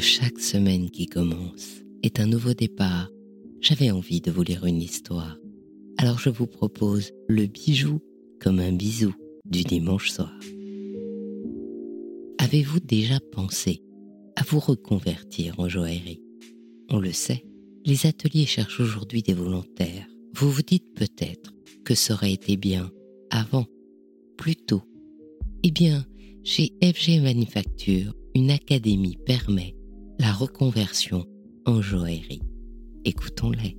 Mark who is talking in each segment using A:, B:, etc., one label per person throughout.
A: que chaque semaine qui commence est un nouveau départ, j'avais envie de vous lire une histoire. Alors je vous propose le bijou comme un bisou du dimanche soir. Avez-vous déjà pensé à vous reconvertir en joaillerie? On le sait, les ateliers cherchent aujourd'hui des volontaires. Vous vous dites peut-être que ça aurait été bien avant, plus tôt. Eh bien, chez FG Manufacture, une académie permet la reconversion en joaillerie. Écoutons-les.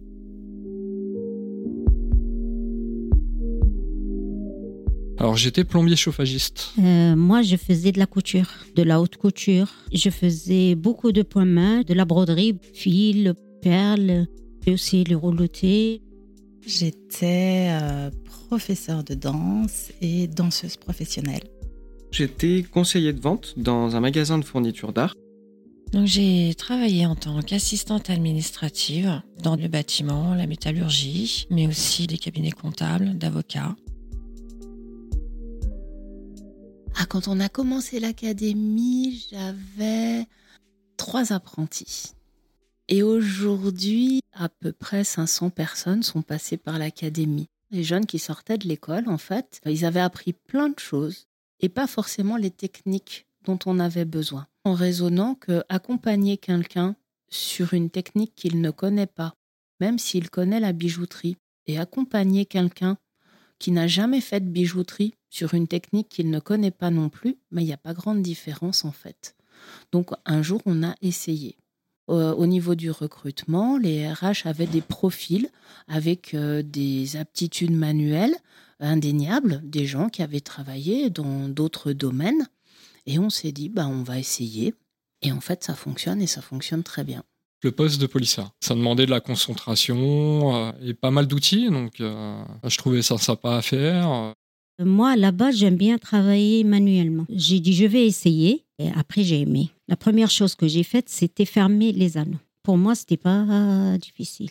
B: Alors j'étais plombier chauffagiste.
C: Euh, moi, je faisais de la couture, de la haute couture. Je faisais beaucoup de points main, de la broderie, fil, perles, et aussi le rouloté.
D: J'étais euh, professeur de danse et danseuse professionnelle.
E: J'étais conseiller de vente dans un magasin de fourniture d'art.
F: Donc j'ai travaillé en tant qu'assistante administrative dans le bâtiment, la métallurgie, mais aussi des cabinets comptables, d'avocats.
D: Ah, quand on a commencé l'académie, j'avais trois apprentis. Et aujourd'hui, à peu près 500 personnes sont passées par l'académie. Les jeunes qui sortaient de l'école, en fait, ils avaient appris plein de choses et pas forcément les techniques dont on avait besoin. En raisonnant que accompagner quelqu'un sur une technique qu'il ne connaît pas, même s'il connaît la bijouterie, et accompagner quelqu'un qui n'a jamais fait de bijouterie sur une technique qu'il ne connaît pas non plus, mais il n'y a pas grande différence en fait. Donc un jour, on a essayé. Au niveau du recrutement, les RH avaient des profils avec euh, des aptitudes manuelles indéniables, des gens qui avaient travaillé dans d'autres domaines. Et on s'est dit, bah, on va essayer. Et en fait, ça fonctionne et ça fonctionne très bien.
B: Le poste de polissard. Ça demandait de la concentration euh, et pas mal d'outils, donc euh, je trouvais ça sympa à faire.
C: Moi, là-bas, j'aime bien travailler manuellement. J'ai dit, je vais essayer. Et après, j'ai aimé. La première chose que j'ai faite, c'était fermer les anneaux. Pour moi, c'était pas difficile.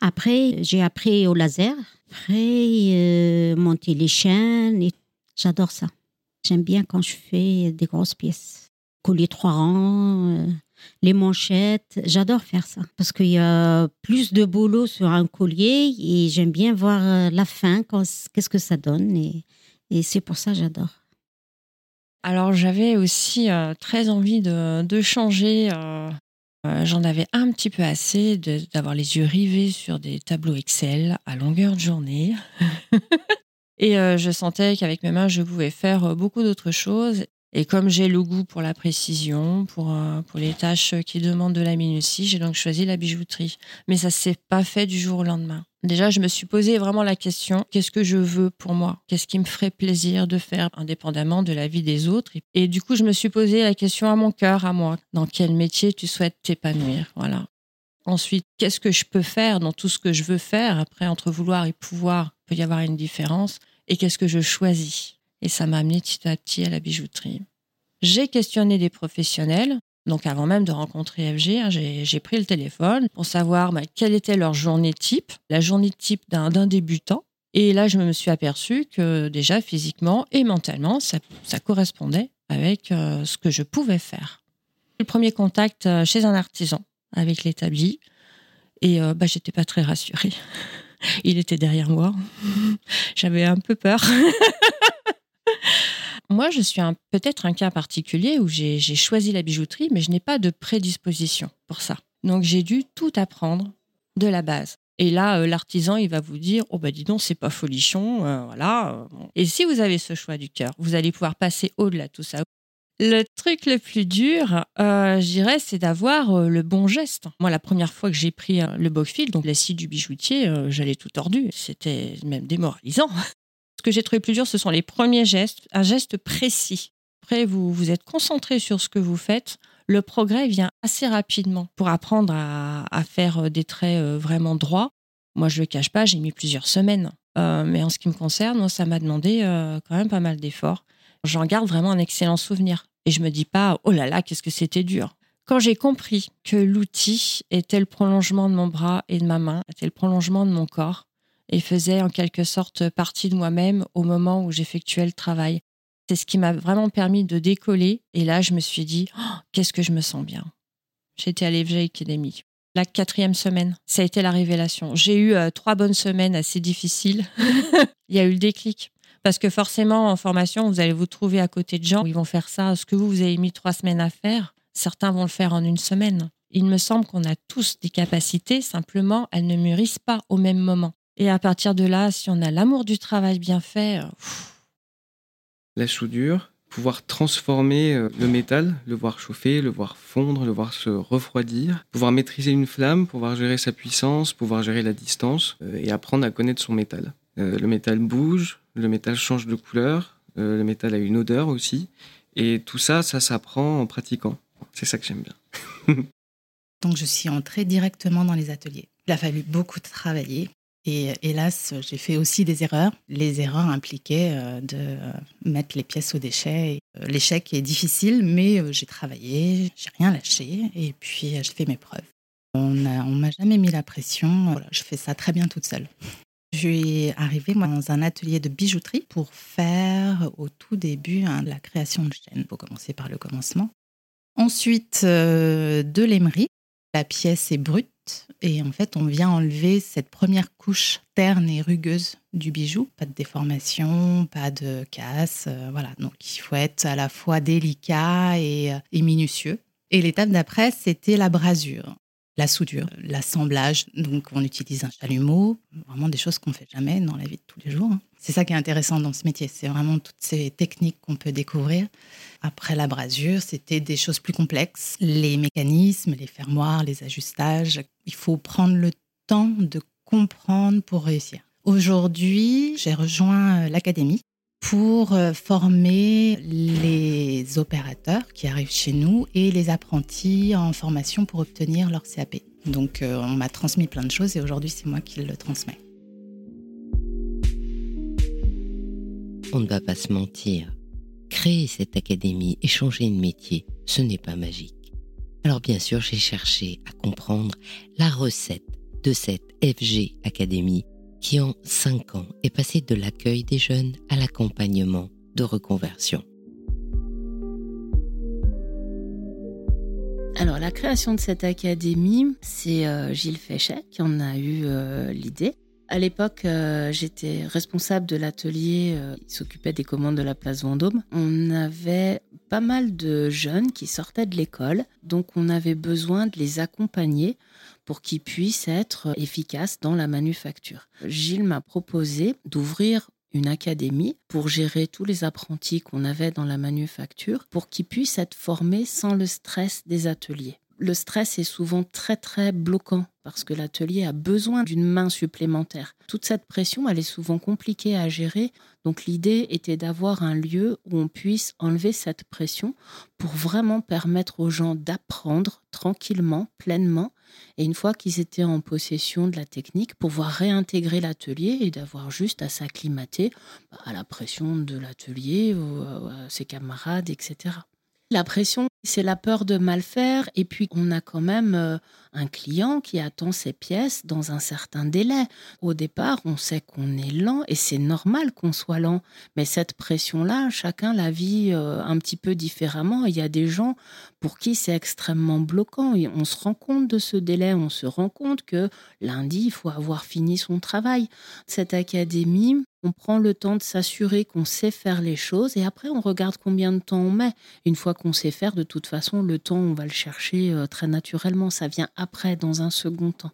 C: Après, j'ai appris au laser. Après, euh, monter les chaînes. Et... J'adore ça. J'aime bien quand je fais des grosses pièces. Coller trois rangs, euh, les manchettes. J'adore faire ça parce qu'il y a plus de boulot sur un collier et j'aime bien voir euh, la fin, qu'est-ce que ça donne. Et, c'est pour ça que j'adore.
F: Alors j'avais aussi euh, très envie de, changer. J'en avais un petit peu assez d'avoir les yeux rivés sur des tableaux Excel à longueur de journée. Et euh, je sentais qu'avec mes mains, je pouvais faire euh, beaucoup d'autres choses. Et comme j'ai le goût pour la précision, pour, euh, pour les tâches qui demandent de la minutie, j'ai donc choisi la bijouterie. Mais ça s'est pas fait du jour au lendemain. Déjà, je me suis posé vraiment la question qu'est-ce que je veux pour moi? Qu'est-ce qui me ferait plaisir de faire, indépendamment de la vie des autres? Et du coup, je me suis posé la question à mon cœur, à moi dans quel métier tu souhaites t'épanouir? Voilà. Ensuite, qu'est-ce que je peux faire dans tout ce que je veux faire? Après, entre vouloir et pouvoir, peut y avoir une différence. Et qu'est-ce que je choisis Et ça m'a amené petit à petit à la bijouterie. J'ai questionné des professionnels. Donc avant même de rencontrer FG, hein, j'ai pris le téléphone pour savoir bah, quelle était leur journée type, la journée type d'un débutant. Et là, je me suis aperçue que déjà physiquement et mentalement, ça, correspondait avec euh, ce que je pouvais faire. Le premier contact euh, chez un artisan avec l'établi et euh, bah, j'étais pas très rassurée. Il était derrière moi. J'avais un peu peur. Moi, je suis peut-être un cas particulier où j'ai choisi la bijouterie, mais je n'ai pas de prédisposition pour ça. Donc, j'ai dû tout apprendre de la base. Et là, euh, l'artisan, il va vous dire, oh bah dis donc, c'est pas folichon, euh, voilà. Et si vous avez ce choix du cœur, vous allez pouvoir passer au-delà de tout ça. Le truc le plus dur, euh, je dirais, c'est d'avoir euh, le bon geste. Moi, la première fois que j'ai pris euh, le box-fil, donc la scie du bijoutier, euh, j'allais tout tordu. C'était même démoralisant. Ce que j'ai trouvé plus dur, ce sont les premiers gestes, un geste précis. Après, vous vous êtes concentré sur ce que vous faites. Le progrès vient assez rapidement pour apprendre à, à faire des traits euh, vraiment droits. Moi, je le cache pas, j'ai mis plusieurs semaines. Euh, mais en ce qui me concerne, ça m'a demandé euh, quand même pas mal d'efforts j'en garde vraiment un excellent souvenir. Et je me dis pas, oh là là, qu'est-ce que c'était dur. Quand j'ai compris que l'outil était le prolongement de mon bras et de ma main, était le prolongement de mon corps, et faisait en quelque sorte partie de moi-même au moment où j'effectuais le travail, c'est ce qui m'a vraiment permis de décoller. Et là, je me suis dit, oh, qu'est-ce que je me sens bien. J'étais à l'EFG Academy. La quatrième semaine, ça a été la révélation. J'ai eu euh, trois bonnes semaines assez difficiles. Il y a eu le déclic. Parce que forcément, en formation, vous allez vous trouver à côté de gens où ils vont faire ça. Ce que vous, vous avez mis trois semaines à faire, certains vont le faire en une semaine. Il me semble qu'on a tous des capacités, simplement, elles ne mûrissent pas au même moment. Et à partir de là, si on a l'amour du travail bien fait... Euh,
E: la soudure, pouvoir transformer euh, le métal, le voir chauffer, le voir fondre, le voir se refroidir, pouvoir maîtriser une flamme, pouvoir gérer sa puissance, pouvoir gérer la distance euh, et apprendre à connaître son métal. Euh, le métal bouge, le métal change de couleur, le métal a une odeur aussi et tout ça, ça s'apprend en pratiquant. C'est ça que j'aime bien.
G: Donc je suis entrée directement dans les ateliers. Il a fallu beaucoup travailler et hélas, j'ai fait aussi des erreurs. Les erreurs impliquaient euh, de mettre les pièces au déchet. Euh, l'échec est difficile, mais euh, j'ai travaillé, j'ai rien lâché et puis j'ai fait mes preuves. On ne m'a jamais mis la pression. je fais ça très bien toute seule. Je suis arrivée moi, dans un atelier de bijouterie pour faire au tout début hein, la création de chaînes. Il faut commencer par le commencement. Ensuite, de l'émerie. La pièce est brute et en fait, on vient enlever cette première couche terne et rugueuse du bijou. Pas de déformation, pas de casse. Euh, voilà. Donc, il faut être à la fois délicat et, euh, et minutieux. Et l'étape d'après, c'était la brasure, la soudure, l'assemblage. Donc, on utilise un chalumeau, vraiment des choses qu'on ne fait jamais dans la vie de tous les jours. Hein. C'est ça qui est intéressant dans ce métier, c'est vraiment toutes ces techniques qu'on peut découvrir. Après la brasure, c'était des choses plus complexes, les mécanismes, les fermoirs, les ajustages. Il faut prendre le temps de comprendre pour réussir. Aujourd'hui, j'ai rejoint euh, l'académie pour euh, former les opérateurs qui arrivent chez nous et les apprentis en formation pour obtenir leur CAP. Donc euh, on m'a transmis plein de choses et aujourd'hui c'est moi qui le transmets.
A: on ne va pas se mentir. Créer cette académie et changer de métier, ce n'est pas magique. Alors bien sûr, j'ai cherché à comprendre la recette de cette FG Académie qui en 5 ans est passée de l'accueil des jeunes à l'accompagnement de reconversion.
D: Alors la création de cette académie, c'est euh, Gilles Féchet qui en a eu euh, l'idée. À l'époque, euh, j'étais responsable de l'atelier qui s'occupait des commandes de la place Vendôme. On avait pas mal de jeunes qui sortaient de l'école, donc on avait besoin de les accompagner pour qu'ils puissent être efficaces dans la manufacture. Gilles m'a proposé d'ouvrir une académie pour gérer tous les apprentis qu'on avait dans la manufacture, pour qu'ils puissent être formés sans le stress des ateliers le stress est souvent très très bloquant parce que l'atelier a besoin d'une main supplémentaire. Toute cette pression, elle est souvent compliquée à gérer. Donc l'idée était d'avoir un lieu où on puisse enlever cette pression pour vraiment permettre aux gens d'apprendre tranquillement, pleinement, et une fois qu'ils étaient en possession de la technique, pouvoir réintégrer l'atelier et d'avoir juste à s'acclimater à la pression de l'atelier, à ses camarades, etc. La pression, c'est la peur de mal faire et puis on a quand même euh, un client qui attend ses pièces dans un certain délai. Au départ, on sait qu'on est lent et c'est normal qu'on soit lent, mais cette pression-là, chacun la vit euh, un petit peu différemment. Il y a des gens pour qui c'est extrêmement bloquant et on se rend compte de ce délai, on se rend compte que lundi, il faut avoir fini son travail. Cette académie, on prend le temps de s'assurer qu'on sait faire les choses et après on regarde combien de temps on met. Une fois qu'on sait faire, de toute façon, le temps, on va le chercher euh, très naturellement. Ça vient dans un second temps.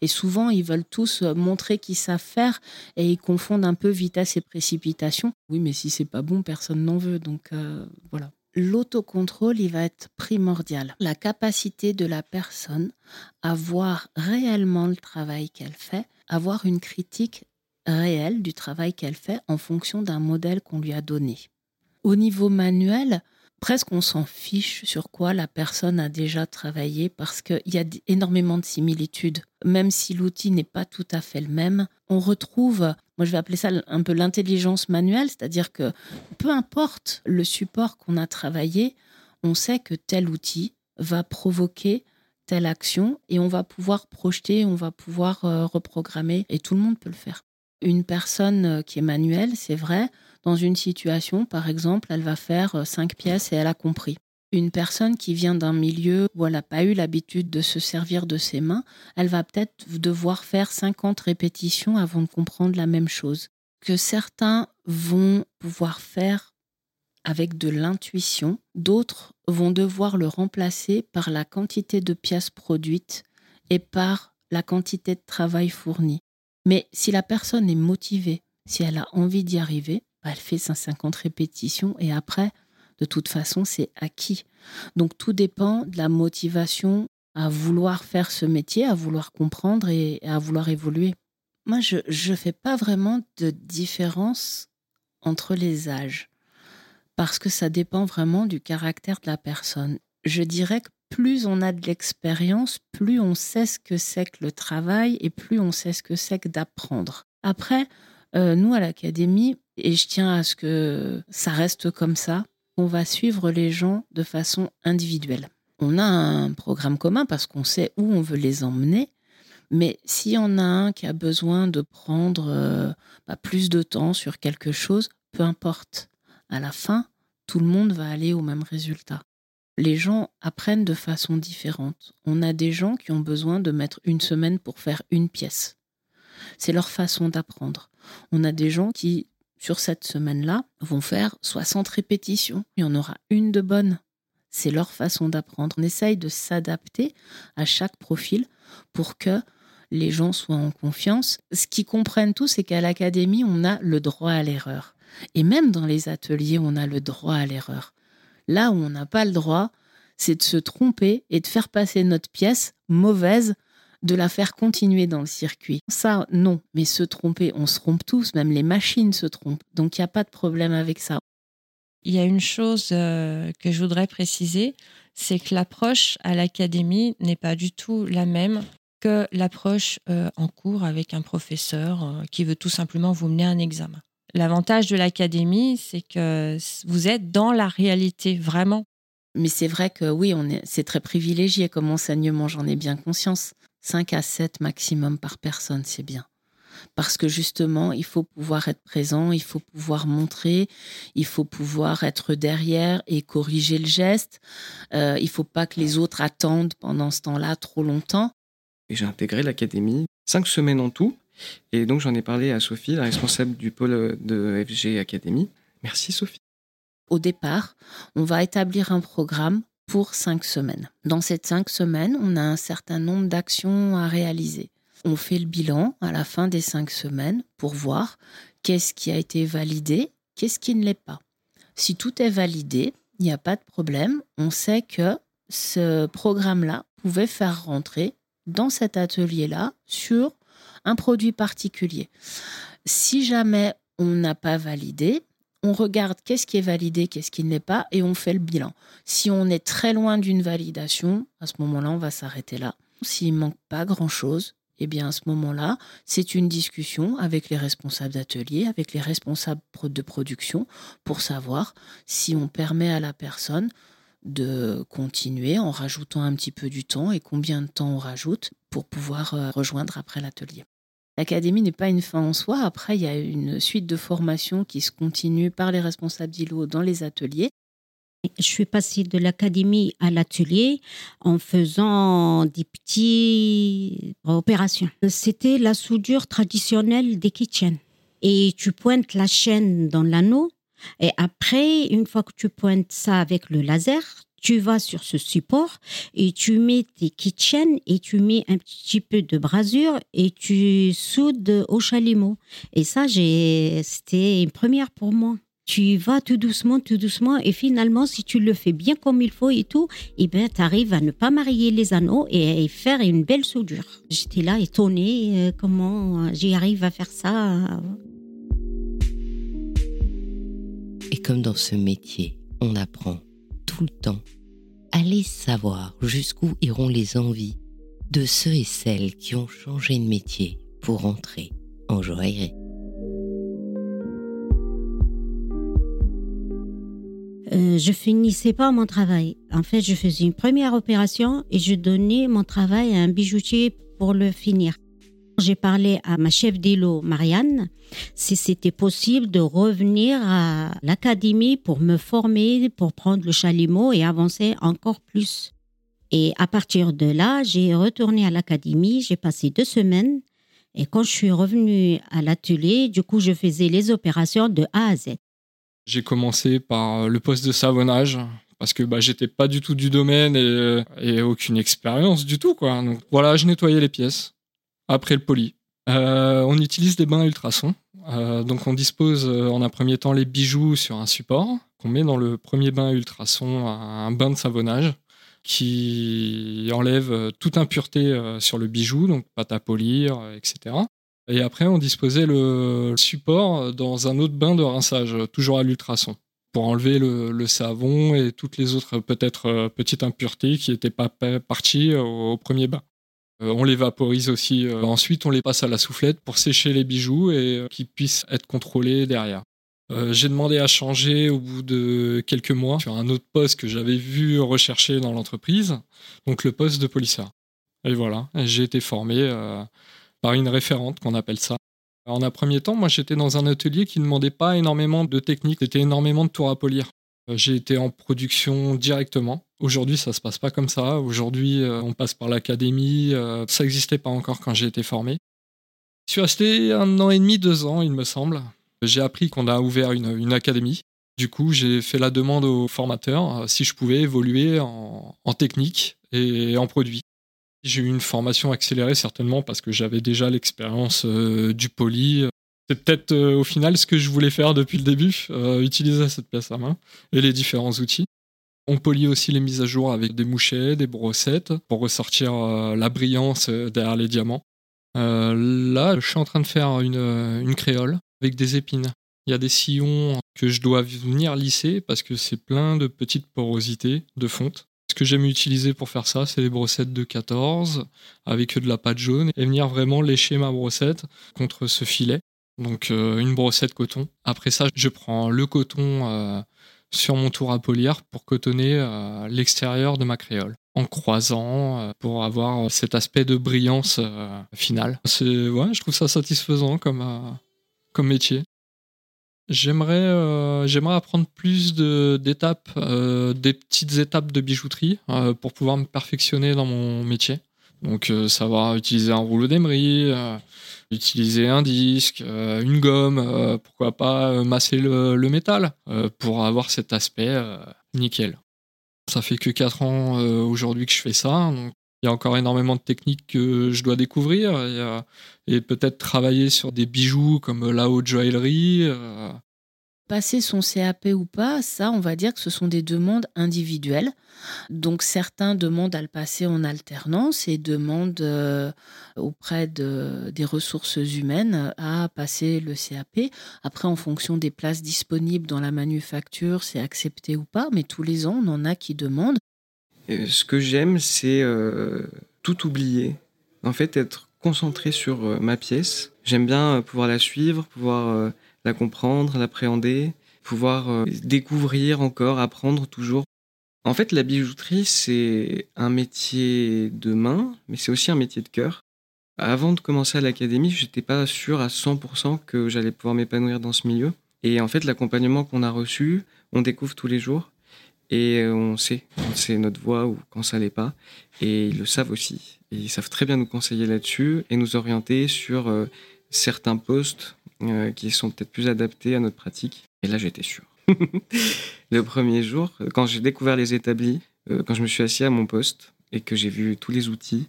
D: Et souvent, ils veulent tous euh, montrer qu'ils savent faire et ils confondent un peu vitesse et précipitation. Oui, mais si c'est pas bon, personne n'en veut. Donc euh, voilà. L'autocontrôle, il va être primordial. La capacité de la personne à voir réellement le travail qu'elle fait, avoir une critique réelle du travail qu'elle fait en fonction d'un modèle qu'on lui a donné. Au niveau manuel, presque on s'en fiche sur quoi la personne a déjà travaillé parce qu'il y a énormément de similitudes. Même si l'outil n'est pas tout à fait le même, on retrouve, moi je vais appeler ça un peu l'intelligence manuelle, c'est-à-dire que peu importe le support qu'on a travaillé, on sait que tel outil va provoquer telle action et on va pouvoir projeter, on va pouvoir euh, reprogrammer et tout le monde peut le faire. Une personne euh, qui est manuelle, c'est vrai, dans une situation, par exemple, elle va faire euh, cinq pièces et elle a compris. Une personne qui vient d'un milieu où elle n'a pas eu l'habitude de se servir de ses mains, elle va peut-être devoir faire 50 répétitions avant de comprendre la même chose. Que certains vont pouvoir faire avec de l'intuition, d'autres vont devoir le remplacer par la quantité de pièces produites et par la quantité de travail fourni. Mais si la personne est motivée, si elle a envie d'y arriver, elle fait 150 répétitions et après, de toute façon, c'est acquis. Donc tout dépend de la motivation à vouloir faire ce métier, à vouloir comprendre et à vouloir évoluer. Moi, je ne fais pas vraiment de différence entre les âges parce que ça dépend vraiment du caractère de la personne. Je dirais que plus on a de l'expérience, plus on sait ce que c'est que le travail et plus on sait ce que c'est que d'apprendre. Après, euh, nous à l'académie, et je tiens à ce que ça reste comme ça, on va suivre les gens de façon individuelle. On a un programme commun parce qu'on sait où on veut les emmener, mais s'il y en a un qui a besoin de prendre euh, bah, plus de temps sur quelque chose, peu importe à la fin, tout le monde va aller au même résultat. Les gens apprennent de façon différente. On a des gens qui ont besoin de mettre une semaine pour faire une pièce. C'est leur façon d'apprendre. On a des gens qui, sur cette semaine-là, vont faire 60 répétitions. Il y en aura une de bonne. C'est leur façon d'apprendre. On essaye de s'adapter à chaque profil pour que les gens soient en confiance. Ce qu'ils comprennent tous, c'est qu'à l'académie, on a le droit à l'erreur. Et même dans les ateliers, on a le droit à l'erreur. Là où on n'a pas le droit, c'est de se tromper et de faire passer notre pièce mauvaise, de la faire continuer dans le circuit. Ça, non, mais se tromper, on se trompe tous, même les machines se trompent. Donc il n'y a pas de problème avec ça.
F: Il y a une chose euh, que je voudrais préciser, c'est que l'approche à l'académie n'est pas du tout la même que l'approche euh, en cours avec un professeur euh, qui veut tout simplement vous mener un examen. L'avantage de l'académie, c'est que vous êtes dans la réalité, vraiment.
D: Mais c'est vrai que oui, on est, c'est très privilégié comme enseignement, j'en ai bien conscience. 5 à 7 maximum par personne, c'est bien. Parce que justement, il faut pouvoir être présent, il faut pouvoir montrer, il faut pouvoir être derrière et corriger le geste. Euh, il ne faut pas que les autres attendent pendant ce temps-là trop longtemps.
E: Et j'ai intégré l'académie, cinq semaines en tout, et donc j'en ai parlé à Sophie, la responsable du pôle de FG Academy. Merci Sophie.
D: Au départ, on va établir un programme pour cinq semaines. Dans ces cinq semaines, on a un certain nombre d'actions à réaliser. On fait le bilan à la fin des cinq semaines pour voir qu'est-ce qui a été validé, qu'est-ce qui ne l'est pas. Si tout est validé, il n'y a pas de problème. On sait que ce programme-là pouvait faire rentrer dans cet atelier-là sur un produit particulier. Si jamais on n'a pas validé, on regarde qu'est-ce qui est validé, qu'est-ce qui ne l'est pas, et on fait le bilan. Si on est très loin d'une validation, à ce moment-là, on va s'arrêter là. S'il manque pas grand-chose, eh bien à ce moment-là, c'est une discussion avec les responsables d'atelier, avec les responsables de production, pour savoir si on permet à la personne de continuer en rajoutant un petit peu du temps et combien de temps on rajoute pour pouvoir euh, rejoindre après l'atelier. L'académie n'est pas une fin en soi. Après, il y a une suite de formations qui se continuent par les responsables d'îlots dans les ateliers.
C: Je suis passée de l'académie à l'atelier en faisant des petites opérations. C'était la soudure traditionnelle des kitchens. Et tu pointes la chaîne dans l'anneau et après, une fois que tu pointes ça avec le laser, tu vas sur ce support et tu mets tes kitchens et tu mets un petit peu de brasure et tu soudes au chalumeau. Et ça, c'était une première pour moi. Tu vas tout doucement, tout doucement, et finalement, si tu le fais bien comme il faut et tout, eh ben, tu arrives à ne pas marier les anneaux et, et faire une belle soudure. J'étais là étonnée euh, comment j'y arrive à faire ça.
A: Et comme dans ce métier, on apprend le temps. Allez savoir jusqu'où iront les envies de ceux et celles qui ont changé de métier pour entrer en joaillerie.
C: Euh, je finissais pas mon travail. En fait, je faisais une première opération et je donnais mon travail à un bijoutier pour le finir. J'ai parlé à ma chef d'îlot, Marianne, si c'était possible de revenir à l'académie pour me former, pour prendre le chalumeau et avancer encore plus. Et à partir de là, j'ai retourné à l'académie, j'ai passé deux semaines. Et quand je suis revenue à l'atelier, du coup, je faisais les opérations de A à Z.
B: J'ai commencé par le poste de savonnage parce que bah, j'étais pas du tout du domaine et, et aucune expérience du tout. Quoi. Donc voilà, je nettoyais les pièces après le poli. Euh, on utilise des bains ultrasons. Euh, donc on dispose euh, en un premier temps les bijoux sur un support qu'on met dans le premier bain ultrason, un bain de savonnage qui enlève toute impureté sur le bijou, donc pâte à polir, etc. Et après, on disposait le support dans un autre bain de rinçage, toujours à l'ultrason, pour enlever le, savon et toutes les autres peut-être petites impuretés qui n'étaient pas parties au premier bain. Euh, on les vaporise aussi. Euh, ensuite, on les passe à la soufflette pour sécher les bijoux et euh, qu'ils puissent être contrôlés derrière. j'ai demandé à changer au bout de quelques mois sur un autre poste que j'avais vu rechercher dans l'entreprise, donc le poste de polisseur. Et voilà, j'ai été formé par une référente qu'on appelle ça. En un premier temps, moi j'étais dans un atelier qui ne demandait pas énormément de technique, c'était énormément de tours à polir. J'ai été en production directement Aujourd'hui, ça se passe pas comme ça. Aujourd'hui, euh, on passe par l'académie. Euh, ça n'existait pas encore quand j'ai été formé. Je suis resté un an et demi, deux ans, il me semble. J'ai appris qu'on a ouvert une, académie. Du coup, j'ai fait la demande aux formateurs euh, si je pouvais évoluer en, technique et en produit. J'ai eu une formation accélérée certainement parce que j'avais déjà l'expérience du poli. C'est peut-être au final ce que je voulais faire depuis le début, utiliser cette pièce à main et les différents outils. On polie aussi les mises à jour avec des mouchets, des brossettes pour ressortir euh, la brillance euh, derrière les diamants. Euh, là, je suis en train de faire une, créole avec des épines. Il y a des sillons que je dois venir lisser parce que c'est plein de petites porosités de fonte. Ce que j'aime utiliser pour faire ça, c'est les brossettes de 14 avec de la pâte jaune et venir vraiment lécher ma brossette contre ce filet. Donc une brossette coton. Après ça, je prends le coton sur mon tour à polir pour cotonner euh, l'extérieur de ma créole en croisant euh, pour avoir euh, cet aspect de brillance finale. C'est ouais, je trouve ça satisfaisant comme comme métier. J'aimerais j'aimerais apprendre plus d'étapes, des petites étapes de bijouterie pour pouvoir me perfectionner dans mon métier. Donc savoir utiliser un rouleau d'émery, utiliser un disque, euh, une gomme, euh, pourquoi pas euh, masser le, métal pour avoir cet aspect nickel. Ça fait que 4 ans aujourd'hui que je fais ça, il y a encore énormément de techniques que je dois découvrir et, peut-être travailler sur des bijoux comme la haute joaillerie,
D: passer son CAP ou pas, ça, on va dire que ce sont des demandes individuelles. Donc certains demandent à le passer en alternance et demandent euh, auprès des ressources humaines à passer le CAP. Après, en fonction des places disponibles dans la manufacture, c'est accepté ou pas, mais tous les ans, on en a qui demandent.
E: ce que j'aime, c'est euh, tout oublier. En fait, être concentré sur euh, ma pièce. J'aime bien pouvoir la suivre, pouvoir comprendre, l'appréhender, pouvoir euh, découvrir encore, apprendre toujours. En fait, la bijouterie, c'est un métier de main, mais c'est aussi un métier de cœur. Avant de commencer à l'académie, je n'étais pas sûr à 100% que j'allais pouvoir m'épanouir dans ce milieu. Et en fait, l'accompagnement qu'on a reçu, on découvre tous les jours. Et on sait quand c'est notre voie ou quand ça l'est pas. Et ils le savent aussi. Et ils savent très bien nous conseiller là-dessus et nous orienter sur euh, certains postes euh, qui sont peut-être plus adaptés à notre pratique. Et là, j'étais sûr. le premier jour, quand j'ai découvert les établis, euh, quand je me suis assis à mon poste et que j'ai vu tous les outils,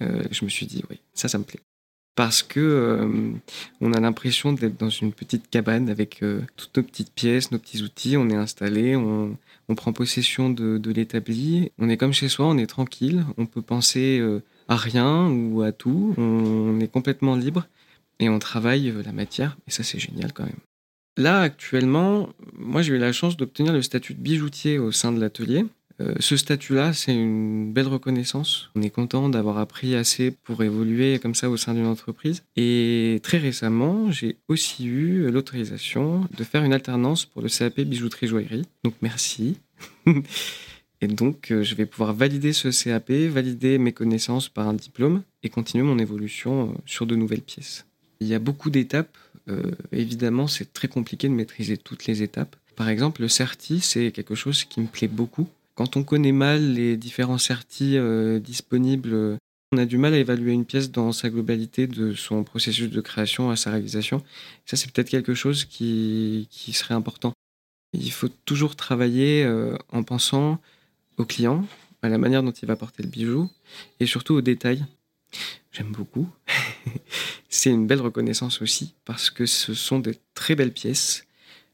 E: euh, je me suis dit, oui, ça, ça me plaît. Parce que on a l'impression d'être dans une petite cabane avec toutes nos petites pièces, nos petits outils. On est installé, on, prend possession de l'établi. On est comme chez soi, on est tranquille. On peut penser à rien ou à tout. On est complètement libre et on travaille euh, la matière, et ça c'est génial quand même. Là, actuellement, moi j'ai eu la chance d'obtenir le statut de bijoutier au sein de l'atelier. Euh, ce statut-là, c'est une belle reconnaissance. On est content d'avoir appris assez pour évoluer comme ça au sein d'une entreprise. Et très récemment, j'ai aussi eu l'autorisation de faire une alternance pour le CAP bijouterie-joaillerie. Donc merci. Et donc, euh, je vais pouvoir valider ce CAP, valider mes connaissances par un diplôme et continuer mon évolution sur de nouvelles pièces. Il y a beaucoup d'étapes. Euh, évidemment, c'est très compliqué de maîtriser toutes les étapes. Par exemple, le CERTI, c'est quelque chose qui me plaît beaucoup. Quand on connaît mal les différents CERTI disponibles, on a du mal à évaluer une pièce dans sa globalité de son processus de création à sa réalisation. Ça, c'est peut-être quelque chose qui, qui, serait important. Il faut toujours travailler en pensant au client, à la manière dont il va porter le bijou et surtout aux détails. J'aime beaucoup. c'est une belle reconnaissance aussi parce que ce sont des très belles pièces,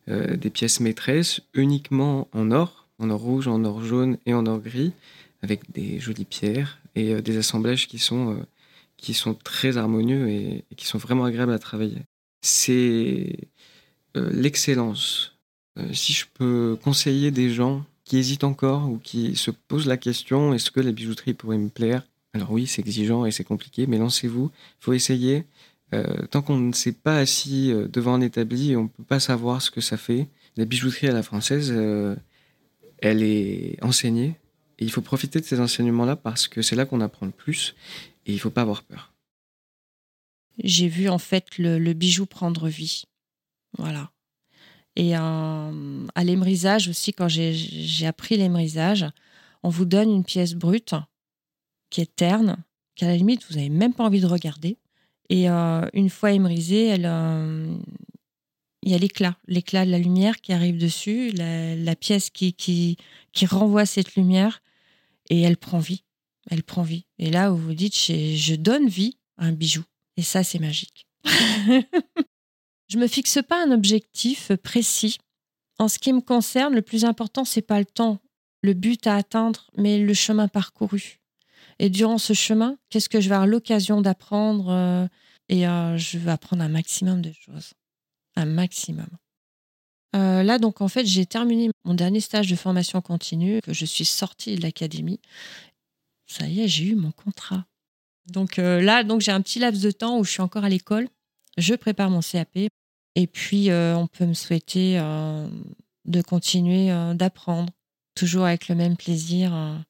E: euh, des pièces maîtresses uniquement en or, en or rouge, en or jaune et en or gris, avec des jolies pierres et euh, des assemblages qui sont, euh, qui sont très harmonieux et, et, qui sont vraiment agréables à travailler. C'est l'excellence. si je peux conseiller des gens qui hésitent encore ou qui se posent la question est-ce que la bijouterie pourrait me plaire? Alors oui, c'est exigeant et c'est compliqué, mais lancez-vous, il faut essayer. Euh, tant qu'on ne s'est pas assis euh, devant un établi, on ne peut pas savoir ce que ça fait. La bijouterie à la française, euh, elle est enseignée et il faut profiter de ces enseignements-là parce que c'est là qu'on apprend le plus et il ne faut pas avoir peur.
F: J'ai vu en fait le, bijou prendre vie. Voilà. Et à l'émrisage aussi, quand j'ai appris l'émrisage, on vous donne une pièce brute qui est terne, qu'à la limite, vous n'avez même pas envie de regarder. Et euh, une fois émrisée, elle, euh, il y a l'éclat, l'éclat de la lumière qui arrive dessus, la, pièce qui, qui, qui, renvoie cette lumière, et elle prend vie. Elle prend vie. Et là, vous vous dites, je donne vie à un bijou. Et ça, c'est magique. Je me fixe pas un objectif précis. En ce qui me concerne, le plus important, c'est pas le temps, le but à atteindre, mais le chemin parcouru. Et durant ce chemin, qu'est-ce que je vais avoir l'occasion d'apprendre euh, Et euh, je vais apprendre un maximum de choses. Un maximum. Euh, là, donc, en fait, j'ai terminé mon dernier stage de formation continue, que je suis sortie de l'académie. Ça y est, j'ai eu mon contrat. Donc là, donc j'ai un petit laps de temps où je suis encore à l'école. Je prépare mon CAP. Et puis, on peut me souhaiter de continuer d'apprendre, toujours avec le même plaisir,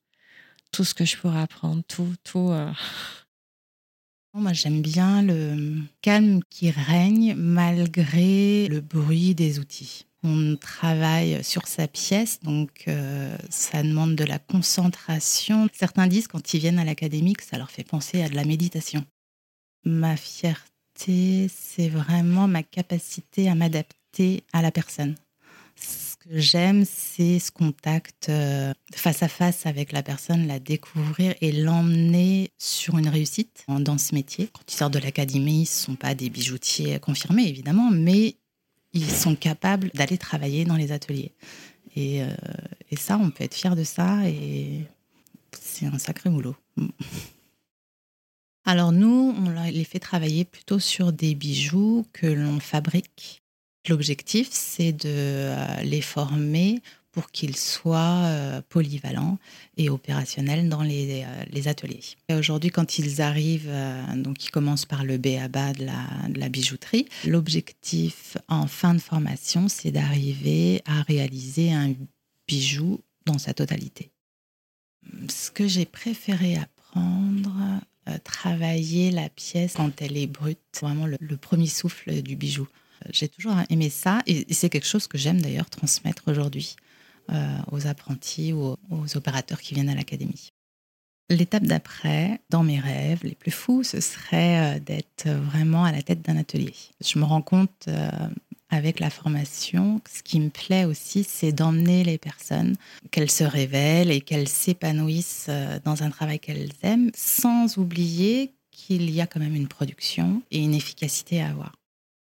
F: tout ce que je pourrais apprendre, tout, tout.
G: Moi, j'aime bien le calme qui règne malgré le bruit des outils. On travaille sur sa pièce, donc ça demande de la concentration. Certains disent quand ils viennent à l'académie que ça leur fait penser à de la méditation. Ma fierté c'est vraiment ma capacité à m'adapter à la personne. J'aime, c'est ce contact euh, face à face avec la personne, la découvrir et l'emmener sur une réussite dans ce métier. Quand ils sortent de l'académie, ils ne sont pas des bijoutiers confirmés, évidemment, mais ils sont capables d'aller travailler dans les ateliers. Et, euh, et ça, on peut être fier de ça et c'est un sacré boulot. Alors nous, on les fait travailler plutôt sur des bijoux que l'on fabrique. L'objectif, c'est de euh, les former pour qu'ils soient euh, polyvalents et opérationnels dans les, euh, ateliers. Aujourd'hui, quand ils arrivent, donc ils commencent par le B à bas de la, de la bijouterie, l'objectif en fin de formation, c'est d'arriver à réaliser un bijou dans sa totalité. Ce que j'ai préféré apprendre, travailler la pièce quand elle est brute, vraiment le, premier souffle du bijou. Euh, j'ai toujours aimé ça et c'est quelque chose que j'aime d'ailleurs transmettre aujourd'hui euh, aux apprentis ou aux, opérateurs qui viennent à l'académie. L'étape d'après, dans mes rêves les plus fous, ce serait d'être vraiment à la tête d'un atelier. Je me rends compte avec la formation, ce qui me plaît aussi, c'est d'emmener les personnes, qu'elles se révèlent et qu'elles s'épanouissent euh, dans un travail qu'elles aiment, sans oublier qu'il y a quand même une production et une efficacité à avoir.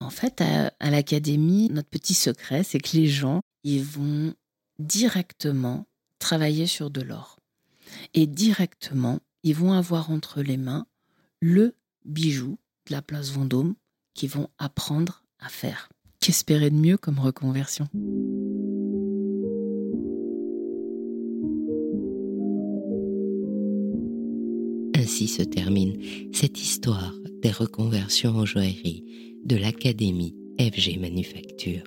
D: En fait, à, l'académie, notre petit secret, c'est que les gens, ils vont directement travailler sur de l'or. Et directement, ils vont avoir entre les mains le bijou de la place Vendôme qu'ils vont apprendre à faire. Qu'espérer de mieux comme reconversion?
A: Ainsi se termine cette histoire des reconversions en joaillerie de l'Académie FG Manufacture.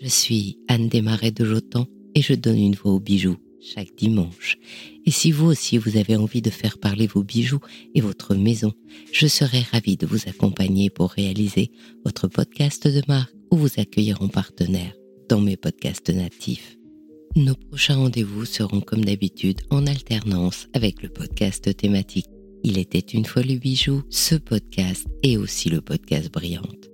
A: Je suis Anne Desmarais de Jotan et je donne une voix aux bijoux chaque dimanche. Et si vous aussi vous avez envie de faire parler vos bijoux et votre maison, je serai ravie de vous accompagner pour réaliser votre podcast de marque ou vous accueillir en partenaire dans mes podcasts natifs. Nos prochains rendez-vous seront comme d'habitude en alternance avec le podcast thématique. Il était une fois le bijou, ce podcast et aussi le podcast Brillante.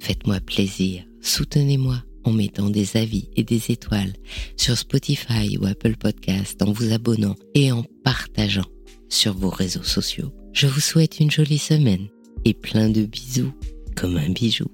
A: Faites-moi plaisir, soutenez-moi en mettant des avis et des étoiles sur Spotify ou Apple Podcast, en vous abonnant et en partageant sur vos réseaux sociaux. Je vous souhaite une jolie semaine et plein de bisous comme un bijou.